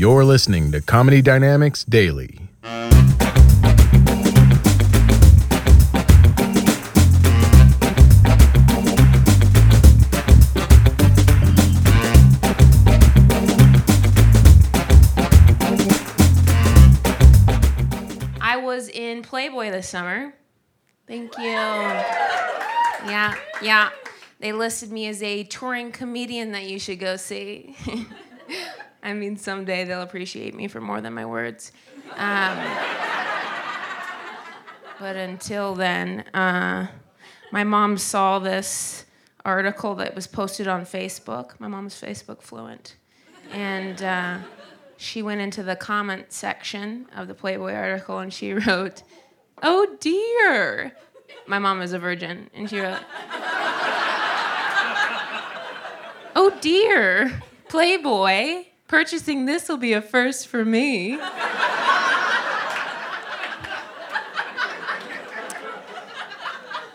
You're listening to Comedy Dynamics Daily. I was in Playboy this summer. Thank you. Yeah, yeah. They listed me as a touring comedian that you should go see. I mean, someday they'll appreciate me for more than my words. Um, but until then, uh, my mom saw this article that was posted on Facebook. My mom's Facebook fluent. And uh, she went into the comment section of the Playboy article and she wrote, Oh dear. My mom is a virgin. And she wrote, Oh dear, Playboy, purchasing this will be a first for me.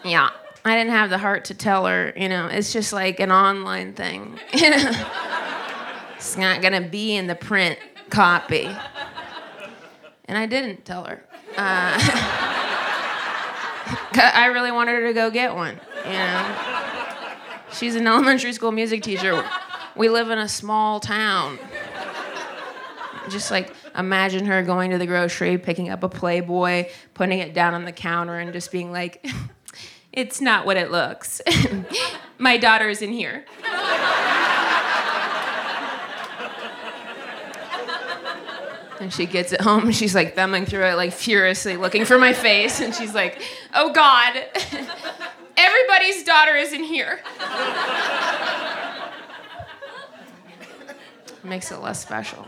yeah, I didn't have the heart to tell her, you know, it's just like an online thing. it's not gonna be in the print copy. And I didn't tell her. Uh, I really wanted her to go get one, you know. She's an elementary school music teacher. We live in a small town. Just like imagine her going to the grocery, picking up a Playboy, putting it down on the counter, and just being like, it's not what it looks. My daughter's in here. And she gets it home and she's like thumbing through it, like furiously looking for my face. And she's like, oh God, everybody's daughter is in here. Makes it less special.